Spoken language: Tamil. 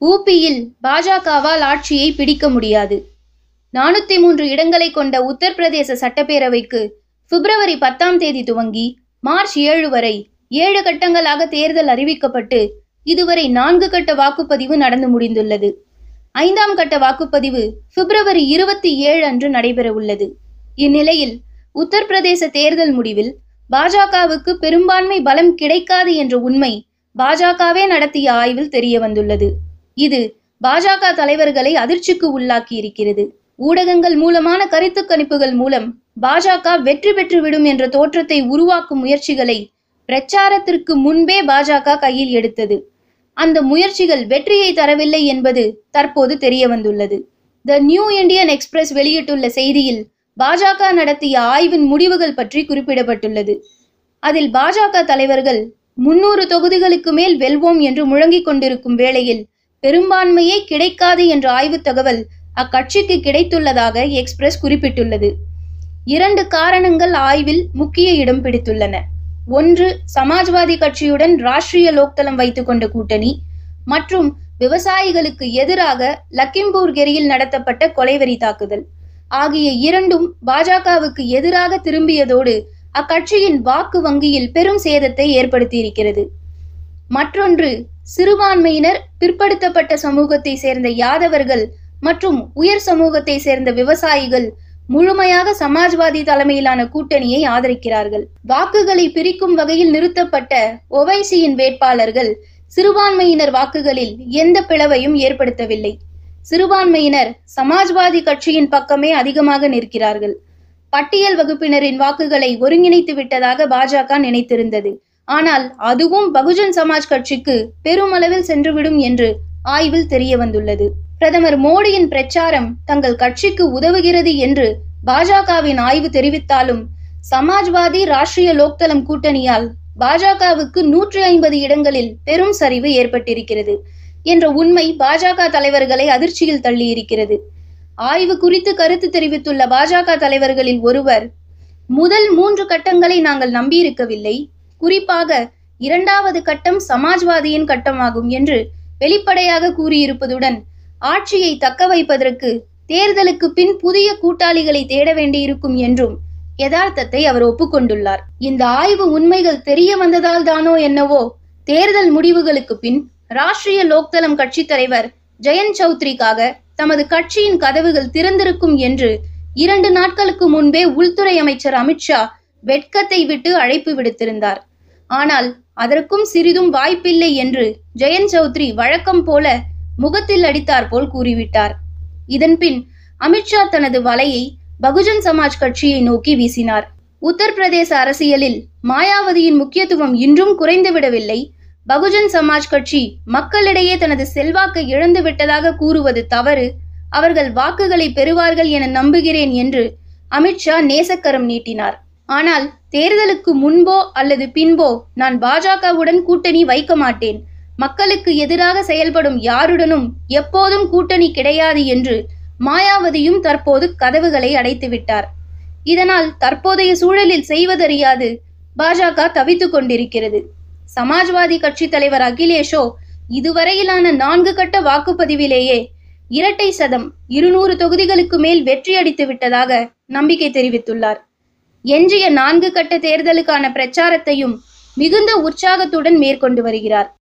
ஊபியில் பாஜகவால் ஆட்சியை பிடிக்க முடியாது. நானூத்தி மூன்று இடங்களை கொண்ட உத்தரப்பிரதேச சட்டப்பேரவைக்கு பிப்ரவரி பத்தாம் தேதி துவங்கி மார்ச் ஏழு வரை ஏழு கட்டங்களாக தேர்தல் அறிவிக்கப்பட்டு இதுவரை நான்கு கட்ட வாக்குப்பதிவு நடந்து முடிந்துள்ளது. ஐந்தாம் கட்ட வாக்குப்பதிவு பிப்ரவரி இருபத்தி ஏழு அன்று நடைபெற உள்ளது. இந்நிலையில் உத்தரப்பிரதேச தேர்தல் முடிவில் பாஜகவுக்கு பெரும்பான்மை பலம் கிடைக்காது என்ற உண்மை பாஜகவே நடத்திய ஆய்வில் தெரிய வந்துள்ளது இது பாஜக தலைவர்களை அதிர்ச்சிக்கு உள்ளாக்கி இருக்கிறது ஊடகங்கள் மூலமான கருத்து கணிப்புகள் மூலம் பாஜக வெற்றி பெற்றுவிடும் என்ற தோற்றத்தை உருவாக்கும் முயற்சிகளை பிரச்சாரத்திற்கு முன்பே பாஜக கையில் எடுத்தது. அந்த முயற்சிகள் வெற்றியை தரவில்லை என்பது தற்போது தெரிய வந்துள்ளது த நியூ இந்தியன் எக்ஸ்பிரஸ் வெளியிட்டுள்ள செய்தியில் பாஜக நடத்திய ஆய்வின் முடிவுகள் பற்றி குறிப்பிடப்பட்டுள்ளது. அதில் பாஜக தலைவர்கள் முன்னூறு தொகுதிகளுக்கு மேல் வெல்வோம் என்று முழங்கிக் கொண்டிருக்கும் வேளையில் பெரும்பான்மையே கிடைக்காது என்ற ஆய்வு தகவல் அக்கட்சிக்கு கிடைத்துள்ளதாக எக்ஸ்பிரஸ் குறிப்பிட்டுள்ளது. இரண்டு காரணங்கள் ஆய்வில் முக்கிய இடம் பிடித்துள்ளன. ஒன்று சமாஜ்வாதி கட்சியுடன் ராஷ்டிரிய லோக்தளம் வைத்துக் கொண்ட கூட்டணி. மற்றும் விவசாயிகளுக்கு எதிராக லக்கிம்பூர் கெரியில் நடத்தப்பட்ட கொலைவெறி தாக்குதல். ஆகிய இரண்டும் பாஜகவுக்கு எதிராக திரும்பியதோடு அக்கட்சியின் வாக்கு வங்கியில் பெரும் சேதத்தை ஏற்படுத்தியிருக்கிறது. மற்றொன்று சிறுபான்மையினர் பிற்படுத்தப்பட்ட சமூகத்தை சேர்ந்த யாதவர்கள் மற்றும் உயர் சமூகத்தை சேர்ந்த விவசாயிகள் முழுமையாக சமாஜ்வாதி தலைமையிலான கூட்டணியை ஆதரிக்கிறார்கள். வாக்குகளை பிரிக்கும் வகையில் நிறுத்தப்பட்ட ஒவைசியின் வேட்பாளர்கள் சிறுபான்மையினர் வாக்குகளில் எந்த பிளவையும் ஏற்படுத்தவில்லை. சிறுபான்மையினர் சமாஜ்வாதி கட்சியின் பக்கமே அதிகமாக நிற்கிறார்கள். பட்டியல் வகுப்பினரின் வாக்குகளை ஒருங்கிணைத்து விட்டதாக பாஜக நினைத்திருந்தது. ஆனால் அதுவும் பகுஜன் சமாஜ் கட்சிக்கு பெருமளவில் சென்றுவிடும் என்று ஆய்வில் தெரிய வந்துள்ளது பிரதமர் மோடியின் பிரச்சாரம் தங்கள் கட்சிக்கு உதவுகிறது என்று பாஜகவின் ஆய்வு தெரிவித்தாலும் சமாஜ்வாதி ராஷ்டிரிய லோக்தளம் கூட்டணியால் பாஜகவுக்கு நூற்றி ஐம்பது இடங்களில் பெரும் சரிவு ஏற்பட்டிருக்கிறது என்ற உண்மை பாஜக தலைவர்களை அதிர்ச்சியில் தள்ளியிருக்கிறது. ஆய்வு குறித்து கருத்து தெரிவித்துள்ள பாஜக தலைவர்களில் ஒருவர் முதல் மூன்று கட்டங்களை நாங்கள் நம்பியிருக்கவில்லை குறிப்பாக இரண்டாவது கட்டம் சமாஜ்வாதியின் கட்டமாகும் என்று வெளிப்படையாக கூறியிருப்பதுடன் ஆட்சியை தக்க வைப்பதற்கு தேர்தலுக்கு பின் புதிய கூட்டாளிகளை தேட வேண்டியிருக்கும் என்றும் யதார்த்தத்தை அவர் ஒப்புக்கொண்டுள்ளார். இந்த ஆய்வு உண்மைகள் தெரிய வந்ததால் தானோ என்னவோ தேர்தல் முடிவுகளுக்கு பின் ராஷ்டிரிய லோக்தளம் கட்சி தலைவர் ஜெயந்த் சௌத்ரிக்காக தமது கட்சியின் கதவுகள் திறந்திருக்கும் என்று இரண்டு நாட்களுக்கு முன்பே உள்துறை அமைச்சர் அமித்ஷா வெட்கத்தை விட்டு அழைப்பு விடுத்திருந்தார். ஆனால் அதற்கும் சிறிதும் வாய்ப்பில்லை என்று ஜெயன் சௌத்ரி வழக்கம் போல முகத்தில் அடித்தார் போல் கூறிவிட்டார். இதன்பின் அமித்ஷா தனது வலையை பகுஜன் சமாஜ் கட்சியை நோக்கி வீசினார். உத்தரப்பிரதேச அரசியலில் மாயாவதியின் முக்கியத்துவம் இன்றும் குறைந்துவிடவில்லை பகுஜன் சமாஜ் கட்சி மக்களிடையே தனது செல்வாக்கை இழந்து விட்டதாக கூறுவது தவறு. அவர்கள் வாக்குகளை பெறுவார்கள் என நம்புகிறேன் என்று அமித்ஷா நேசக்கரம் நீட்டினார். ஆனால் தேர்தலுக்கு முன்போ அல்லது பின்போ நான் பாஜகவுடன் கூட்டணி வைக்க மாட்டேன். மக்களுக்கு எதிராக செயல்படும் யாருடனும் எப்போதும் கூட்டணி கிடையாது என்று மாயாவதியும் தற்போது கதவுகளை அடைத்துவிட்டார் இதனால் தற்போதைய சூழலில் செய்வதறியாது பாஜக தவித்துக் கொண்டிருக்கிறது. சமாஜ்வாதி கட்சி தலைவர் அகிலேஷோ இதுவரையிலான நான்கு கட்ட வாக்குப்பதிவிலேயே இரட்டை சதம் இருநூறு தொகுதிகளுக்கு மேல் வெற்றி அடித்து விட்டதாக நம்பிக்கை தெரிவித்துள்ளார். எஞ்சிய நான்கு கட்ட தேர்தலுக்கான பிரச்சாரத்தையும் மிகுந்த உற்சாகத்துடன் மேற்கொண்டு வருகிறார்.